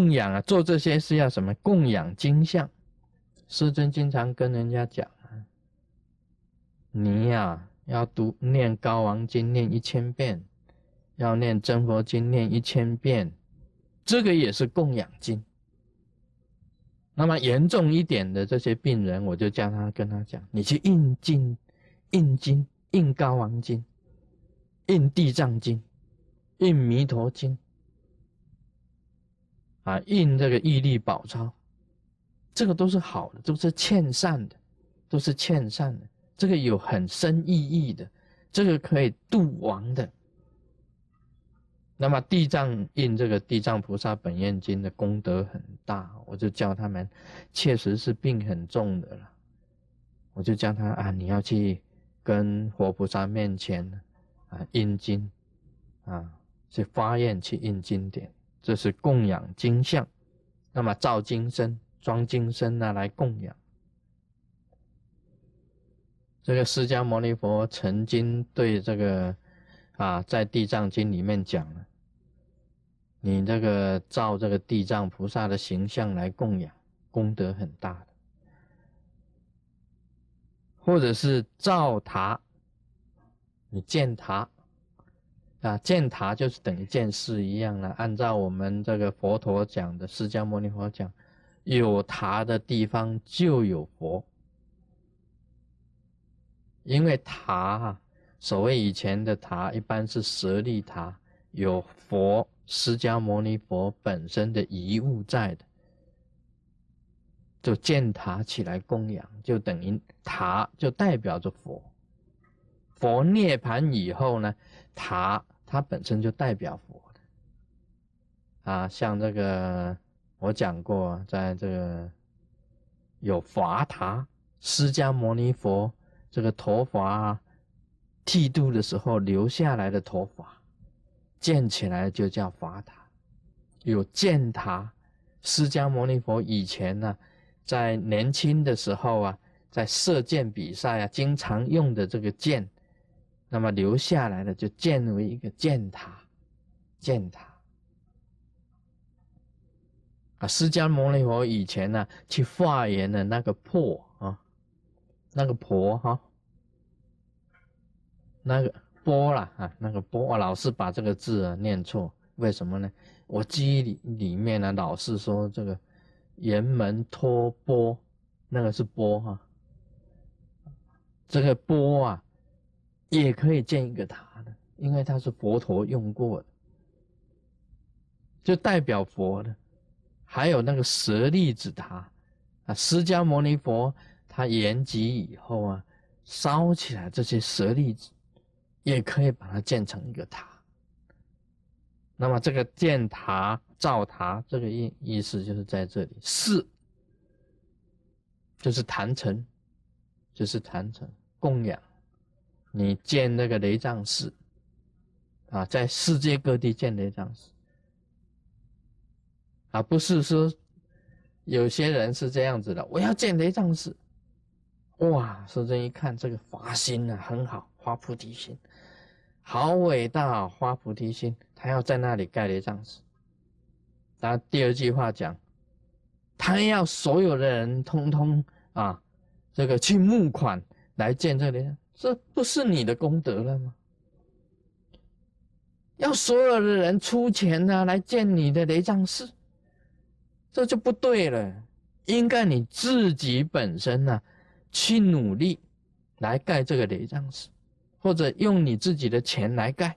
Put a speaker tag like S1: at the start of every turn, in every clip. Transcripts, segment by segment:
S1: 供养啊，做这些是要什么？供养金像。师尊经常跟人家讲啊，你呀要读念高王经念一千遍，要念真佛经念一千遍，这个也是供养经。那么严重一点的这些病人，我就叫他跟他讲，你去印经、印经、印高王经、印地藏经、印弥陀经。啊，印这个毅力宝钞，这个都是好的，都是欠善的，都是欠善的。这个有很深意义的，这个可以度亡的。那么地藏印这个地藏菩萨本愿经的功德很大，我就教他们，确实是病很重的了，我就叫他啊，你要去跟活菩萨面前啊印经，啊去发愿去印经典。这是供养金像，那么造金身、装金身呢，来供养。这个释迦牟尼佛曾经对这个啊，在地藏经里面讲了，你这个造这个地藏菩萨的形象来供养，功德很大的，或者是造塔，你建塔。啊，建塔就是等于建寺一样了。按照我们这个佛陀讲的，释迦牟尼佛讲，有塔的地方就有佛。因为塔，所谓以前的塔，一般是舍利塔，有佛释迦牟尼佛本身的遗物在的，就建塔起来供养，就等于塔就代表着佛。佛涅盘以后呢，塔。它本身就代表佛的啊，像这个我讲过，在这个有法塔，释迦牟尼佛这个头发剃度的时候留下来的头发，建起来就叫法塔。有箭塔，释迦牟尼佛以前呢，在年轻的时候啊，在射箭比赛啊，经常用的这个箭。那么留下来的就建为一个箭塔，箭塔啊！释迦牟尼佛以前呢，去化缘的那个破啊，那个婆哈，那个波啦啊，那个波，我老是把这个字啊念错，为什么呢？我记忆里面呢，老是说这个沿门托钵，那个是波哈，这个波啊。也可以建一个塔的，因为它是佛陀用过的，就代表佛的。还有那个舍利子塔啊，释迦牟尼佛他圆寂以后啊，烧起来这些舍利子，也可以把它建成一个塔。那么这个建塔造塔，这个意意思就是在这里，是就是坛城，就是坛城供养。你建那个雷藏寺，啊，在世界各地建雷藏寺，啊，不是说有些人是这样子的，我要建雷藏寺，哇，师尊一看这个发心啊，很好，发菩提心，好伟大，发菩提心，他要在那里盖雷藏寺。他第二句话讲，他要所有的人通通啊，这个去募款来建这里。这不是你的功德了吗？要所有的人出钱呢来建你的雷藏寺，这就不对了。应该你自己本身呢去努力来盖这个雷藏寺，或者用你自己的钱来盖，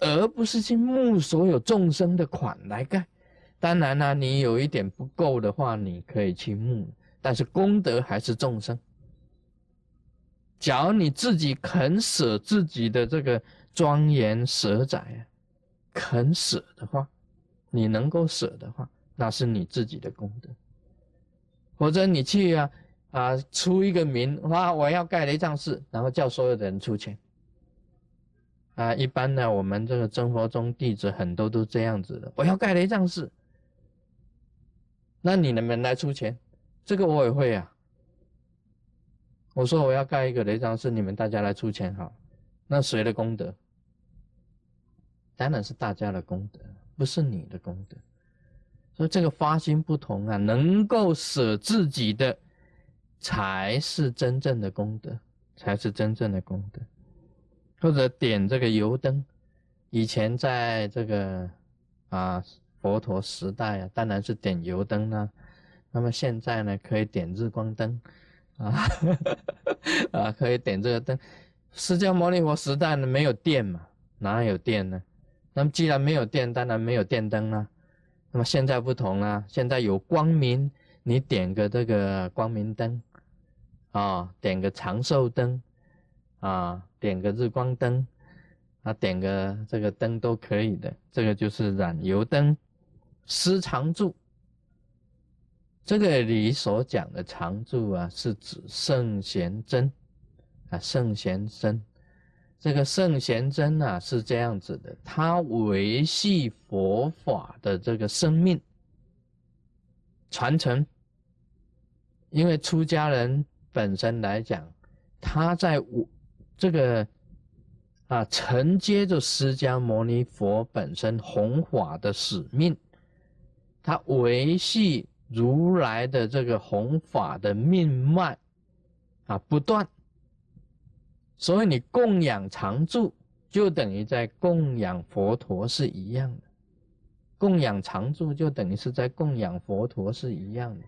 S1: 而不是去募所有众生的款来盖。当然呢，你有一点不够的话，你可以去募，但是功德还是众生。假如你自己肯舍自己的这个庄严舍宅啊，肯舍的话，你能够舍的话，那是你自己的功德。或者你去啊啊出一个名啊，我要盖雷藏寺，然后叫所有的人出钱啊。一般呢，我们这个真佛宗弟子很多都这样子的，我要盖雷藏寺，那你能不能来出钱？这个我也会啊。我说我要盖一个雷藏寺，你们大家来出钱好，那谁的功德？当然是大家的功德，不是你的功德。所以这个发心不同啊，能够舍自己的，才是真正的功德，才是真正的功德。或者点这个油灯，以前在这个啊佛陀时代啊，当然是点油灯啦。那么现在呢，可以点日光灯，啊 啊，可以点这个灯。释迦牟尼佛时代呢，没有电嘛，哪有电呢？那么既然没有电，当然没有电灯啦。那么现在不同了，现在有光明，你点个这个光明灯，啊，点个长寿灯，啊，点个日光灯，啊，点个这个灯都可以的。这个就是燃油灯，施常住。这个里所讲的常住啊，是指圣贤真，啊，圣贤真。这个圣贤真啊是这样子的，他维系佛法的这个生命传承。因为出家人本身来讲，他在我这个啊承接着释迦牟尼佛本身弘法的使命，他维系如来的这个弘法的命脉啊不断。所以你供养常住，就等于在供养佛陀是一样的。供养常住就等于是在供养佛陀是一样的，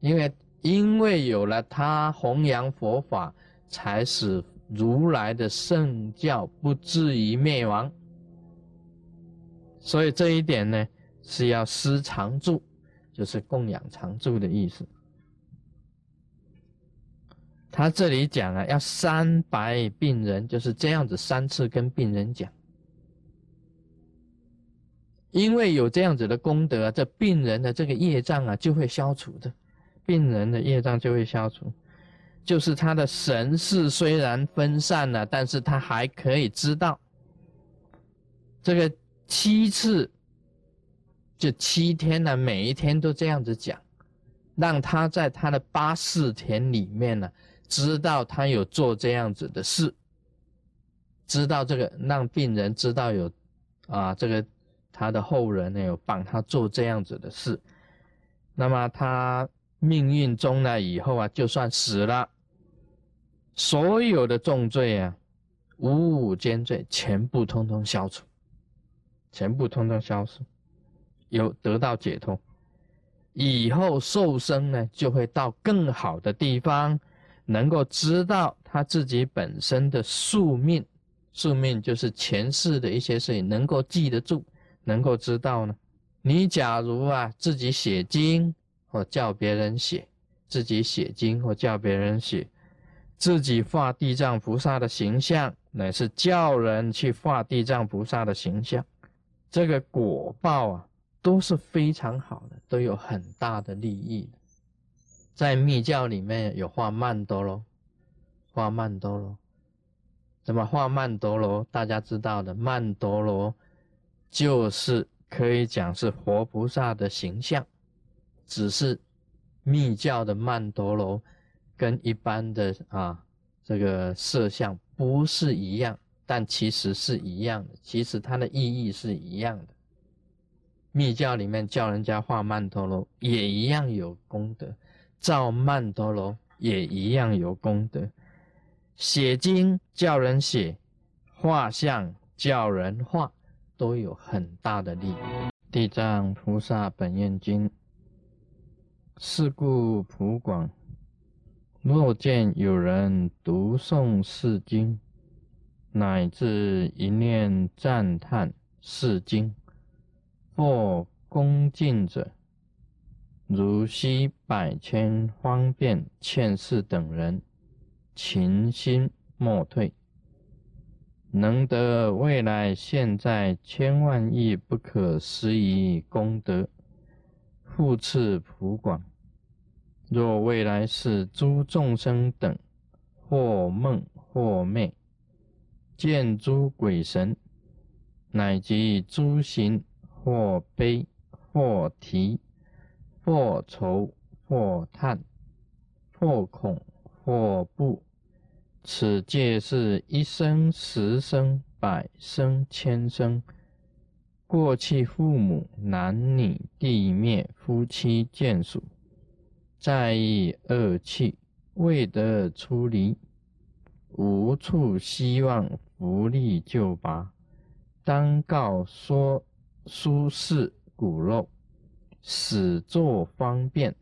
S1: 因为因为有了他弘扬佛法，才使如来的圣教不至于灭亡。所以这一点呢，是要施常住，就是供养常住的意思。他这里讲啊，要三白病人，就是这样子三次跟病人讲，因为有这样子的功德，这病人的这个业障啊就会消除的，病人的业障就会消除，就是他的神识虽然分散了，但是他还可以知道，这个七次，就七天呢，每一天都这样子讲，让他在他的八四田里面呢。知道他有做这样子的事，知道这个让病人知道有，啊，这个他的后人呢有帮他做这样子的事，那么他命运中呢以后啊，就算死了，所有的重罪啊，五五奸罪全部通通消除，全部通通消失，有得到解脱，以后受生呢就会到更好的地方。能够知道他自己本身的宿命，宿命就是前世的一些事情，能够记得住，能够知道呢。你假如啊自己写经或叫别人写，自己写经或叫别人写，自己画地藏菩萨的形象，乃是叫人去画地藏菩萨的形象，这个果报啊都是非常好的，都有很大的利益的。在密教里面有画曼陀罗，画曼陀罗，怎么画曼陀罗？大家知道的，曼陀罗就是可以讲是活菩萨的形象，只是密教的曼陀罗跟一般的啊这个摄像不是一样，但其实是一样的，其实它的意义是一样的。密教里面叫人家画曼陀罗，也一样有功德。造曼陀罗也一样有功德，写经叫人写，画像叫人画，都有很大的利益。地藏菩萨本愿经，是故普广，若见有人读诵是经，乃至一念赞叹是经，或恭敬者。如昔百千方便欠世等人，勤心莫退，能得未来现在千万亿不可思议功德，复次普广。若未来世诸众生等，或梦或寐，见诸鬼神，乃及诸行，或悲或啼。或愁，或叹，或恐，或怖，此皆是一生、十生、百生、千生，过去父母、男女、地灭、夫妻、眷属，在意恶气，未得出离，无处希望福利救拔，当告说舒适骨肉，始作方便，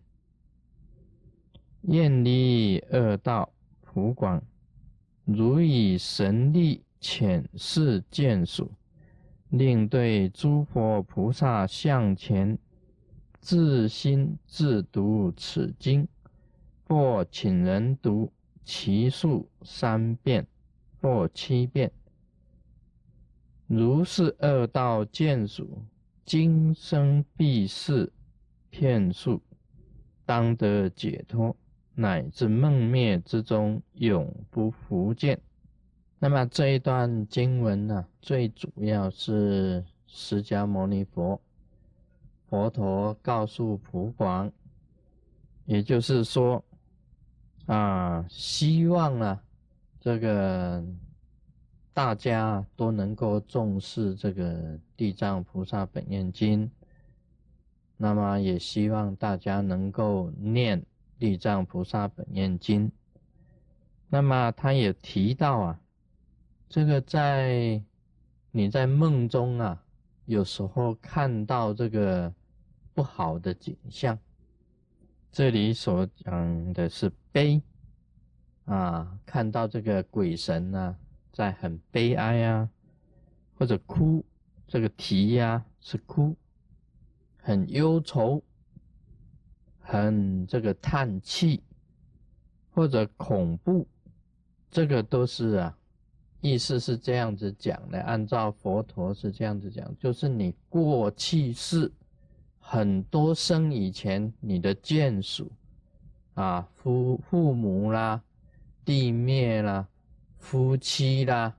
S1: 厌离恶道，普广，如以神力遣示见属。令对诸佛菩萨向前自心自读此经，或请人读其数三遍或七遍。如是恶道见属，今生必是骗术，当得解脱，乃至梦灭之中永不复见。那么这一段经文呢，最主要是释迦牟尼佛，佛陀告诉普广，也就是说，啊，希望啊，这个大家都能够重视这个《地藏菩萨本愿经》，那么也希望大家能够念《地藏菩萨本愿经》。那么他也提到啊。这个在你在梦中啊，有时候看到这个不好的景象，这里所讲的是悲啊，看到这个鬼神呢在很悲哀啊，或者哭，这个啼呀是哭，很忧愁，很这个叹气，或者恐怖，这个都是啊。意思是这样子讲的，按照佛陀是这样子讲，就是你过去世很多生以前，你的眷属啊，父父母啦、地灭啦、夫妻啦，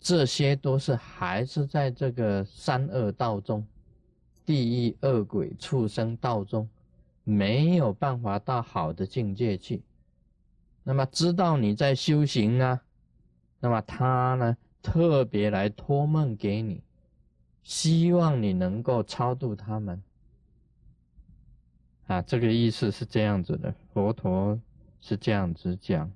S1: 这些都是还是在这个三恶道中，地狱恶鬼畜生道中，没有办法到好的境界去。那么知道你在修行啊。那么他呢，特别来托梦给你，希望你能够超度他们。啊，这个意思是这样子的，佛陀是这样子讲。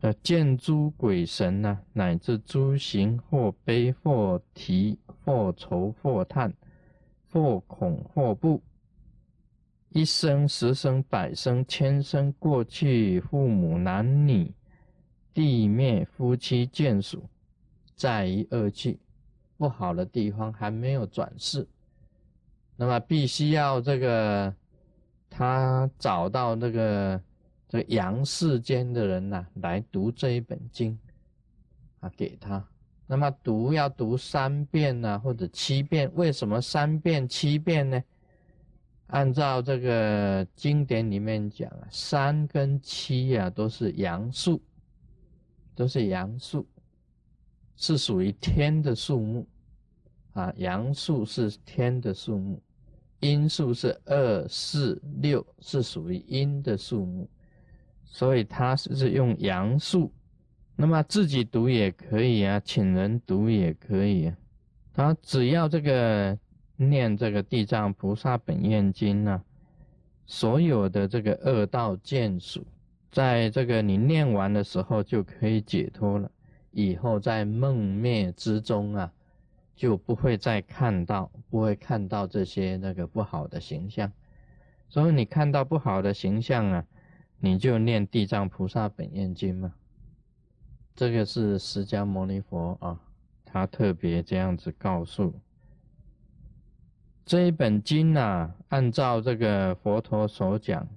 S1: 呃，见诸鬼神呢，乃至诸行或悲或啼或愁或叹，或恐或怖，一生十生百生千生过去，父母男女。地灭夫妻眷属，在于恶气不好的地方还没有转世，那么必须要这个他找到那个这阳世间的人呐，来读这一本经啊，给他。那么读要读三遍呢，或者七遍？为什么三遍、七遍呢？按照这个经典里面讲啊，三跟七呀都是阳数。都是阳数，是属于天的数目啊。阳数是天的数目，阴数是二四六，是属于阴的数目，所以他是用阳数。那么自己读也可以啊，请人读也可以啊。他只要这个念这个地藏菩萨本愿经呢，所有的这个恶道见属。在这个你念完的时候就可以解脱了，以后在梦灭之中啊，就不会再看到，不会看到这些那个不好的形象。所以你看到不好的形象啊，你就念地藏菩萨本愿经嘛。这个是释迦牟尼佛啊，他特别这样子告诉这一本经啊，按照这个佛陀所讲。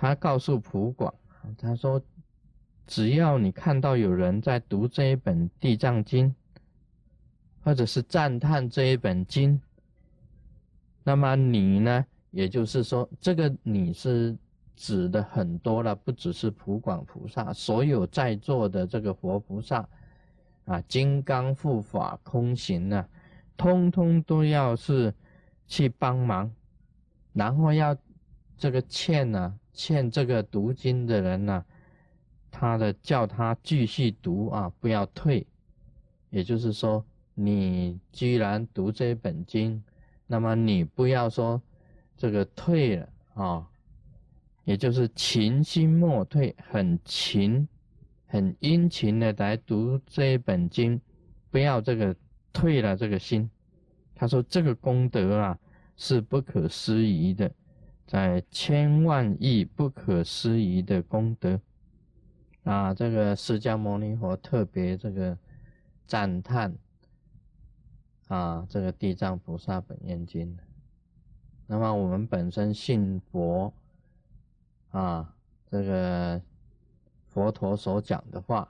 S1: 他告诉普广，他说：“只要你看到有人在读这一本《地藏经》，或者是赞叹这一本经，那么你呢？也就是说，这个你是指的很多了，不只是普广菩萨，所有在座的这个佛菩萨啊，金刚护法空行啊，通通都要是去帮忙，然后要这个欠呢。”欠这个读经的人呢，他的叫他继续读啊，不要退。也就是说，你居然读这本经，那么你不要说这个退了啊，也就是勤心莫退，很勤、很殷勤的来读这一本经，不要这个退了这个心。他说这个功德啊是不可思议的，在千万亿不可思议的功德啊，这个释迦牟尼佛特别这个赞叹。啊，这个地藏菩萨本愿经。那么我们本身信佛，啊，这个佛陀所讲的话，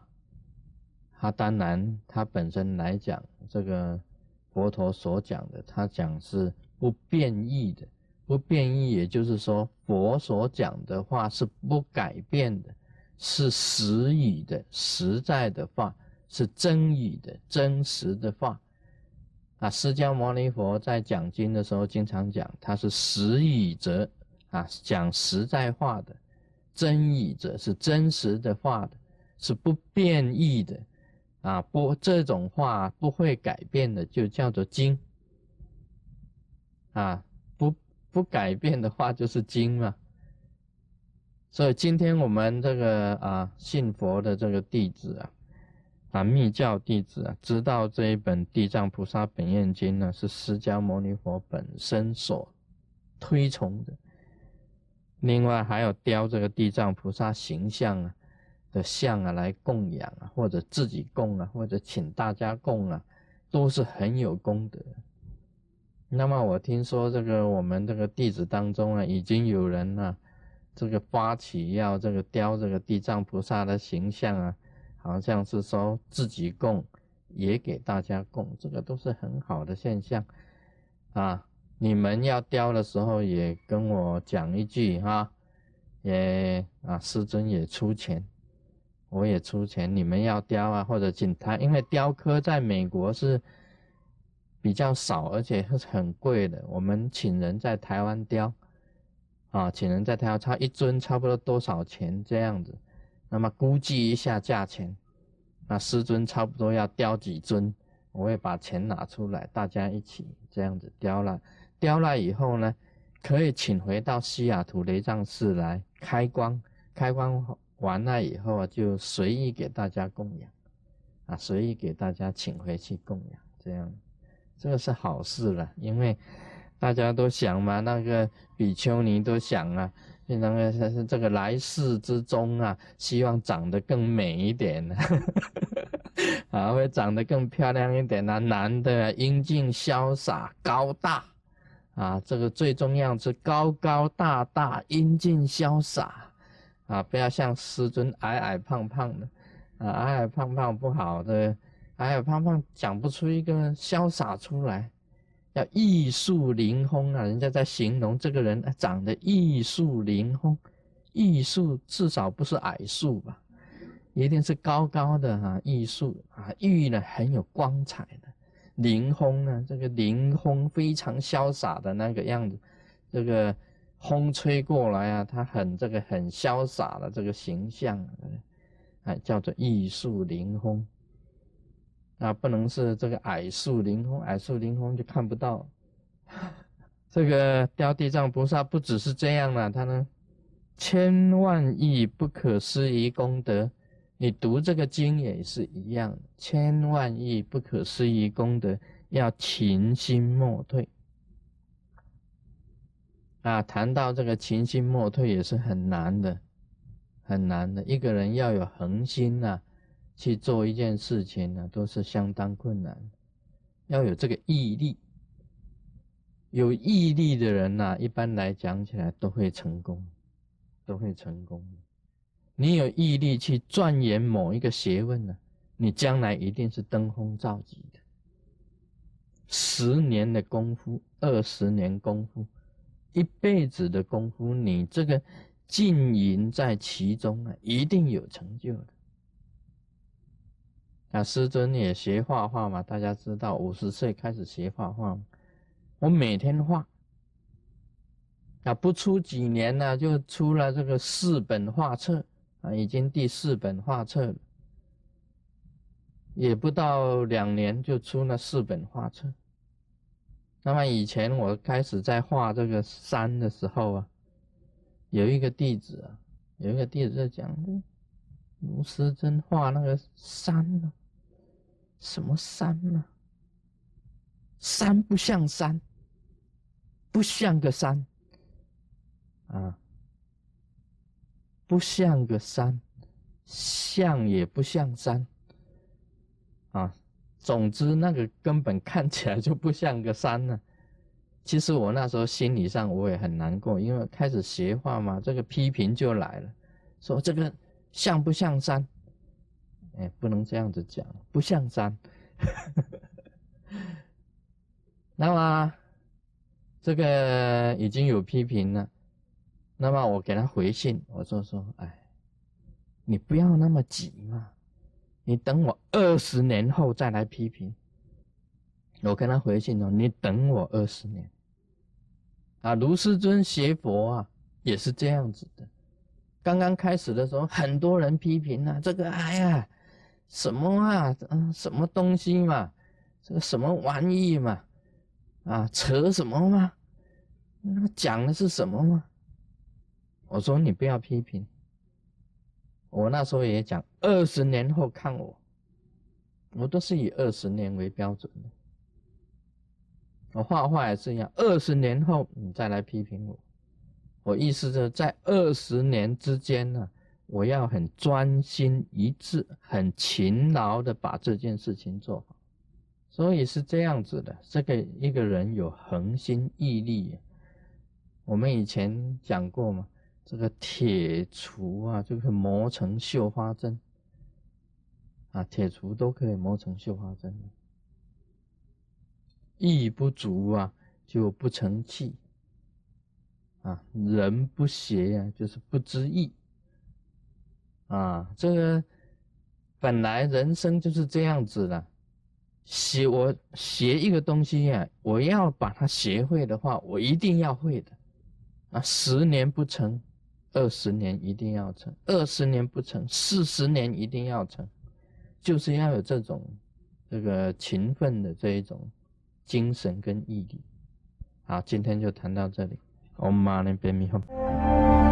S1: 他当然他本身来讲，这个佛陀所讲的，他讲是不变异的，不变异，也就是说佛所讲的话是不改变的，是实语的、实在的话，是真语的、真实的话。啊，释迦牟尼佛在讲经的时候，经常讲他是实语者，啊，讲实在话的；真义者是真实的话的，是不变异的，啊，不这种话不会改变的，就叫做经。啊，不不改变的话就是经嘛。所以今天我们这个啊信佛的这个弟子啊。啊，密教弟子啊，知道这一本《地藏菩萨本愿经》呢，是释迦牟尼佛本身所推崇的。另外还有雕这个地藏菩萨形象啊的像啊来供养啊，或者自己供啊，或者请大家供啊，都是很有功德。那么我听说这个我们这个弟子当中啊，已经有人呢，这个发起要这个雕这个地藏菩萨的形象啊。好像是说自己供，也给大家供，这个都是很好的现象啊！你们要雕的时候也跟我讲一句哈，也啊，师尊也出钱，我也出钱，你们要雕啊，或者请他，因为雕刻在美国是比较少，而且是很贵的。我们请人在台湾雕啊，请人在台湾，差一尊差不多多少钱这样子。那么估计一下价钱，那师尊差不多要雕几尊，我会把钱拿出来，大家一起这样子雕了。雕了以后呢，可以请回到西雅图雷藏寺来开光，开光完了以后啊，就随意给大家供养，啊，随意给大家请回去供养，这样，这个是好事了，因为大家都想嘛，那个比丘尼都想啊。那个这个来世之中啊，希望长得更美一点，啊，会长得更漂亮一点啊。男的英俊潇洒高大，啊，这个最重要是高高大大英俊潇洒，啊，不要像师尊矮矮胖胖的，啊，矮矮胖胖不好的，矮矮胖胖讲不出一个潇洒出来。要艺术灵峰啊！人家在形容这个人长得艺术灵峰，艺术至少不是矮树吧，一定是高高的哈。艺术啊，玉呢很有光彩的，凌空呢这个凌空非常潇洒的那个样子，这个风吹过来啊，他很这个很潇洒的这个形象，哎，叫做艺术凌空。啊，不能是这个矮树凌空，矮树凌空就看不到。这个雕地藏菩萨不只是这样了，他呢，千万亿不可思议功德。你读这个经也是一样，千万亿不可思议功德，要勤心莫退。啊，谈到这个勤心莫退也是很难的，很难的。一个人要有恒心呐。去做一件事情呢，都是相当困难，要有这个毅力。有毅力的人呐，一般来讲起来都会成功，都会成功。你有毅力去钻研某一个学问呢，你将来一定是登峰造极的。十年的功夫，二十年功夫，一辈子的功夫，你这个浸淫在其中啊，一定有成就的。啊，师尊也学画画嘛？大家知道，五十岁开始学画画，我每天画。啊，不出几年呢，就出了这个四本画册啊，已经第四本画册了。也不到两年就出了四本画册。那么以前我开始在画这个山的时候啊，有一个弟子啊，有一个弟子在讲，卢师真画那个山呢，什么山呢？山不像山，不像个山，啊，不像个山，像也不像山，啊。总之，那个根本看起来就不像个山呢。其实我那时候心理上我也很难过，因为开始学画嘛，这个批评就来了，说这个像不像山？哎，不能这样子讲，不像山。那么这个已经有批评了，那么我给他回信，我说说，哎，你不要那么急嘛。你等我二十年后再来批评。我跟他回信哦，你等我二十年。啊，卢师尊学佛啊，也是这样子的。刚刚开始的时候，很多人批评啊，这个哎呀，什么啊，嗯，什么东西嘛，这个什么玩意嘛，啊，扯什么嘛？那讲的是什么嘛？我说你不要批评。我那时候也讲，二十年后看我，我都是以二十年为标准的。我画画也是一样，二十年后你再来批评我。我意思是在二十年之间呢，我要很专心一致、很勤劳的把这件事情做好。所以是这样子的，这个一个人有恒心毅力。我们以前讲过嘛。这个铁锄啊，就可以磨成绣花针啊，铁锄都可以磨成绣花针。意不足啊，就不成器啊。人不学啊，就是不知义啊。这个本来人生就是这样子的，学我学一个东西呀，我要把它学会的话，我一定要会的啊。十年不成。二十年一定要成，二十年不成，四十年一定要成，就是要有这种这个勤奋的这一种精神跟毅力。好，今天就谈到这里。Om Mani Padme Hum。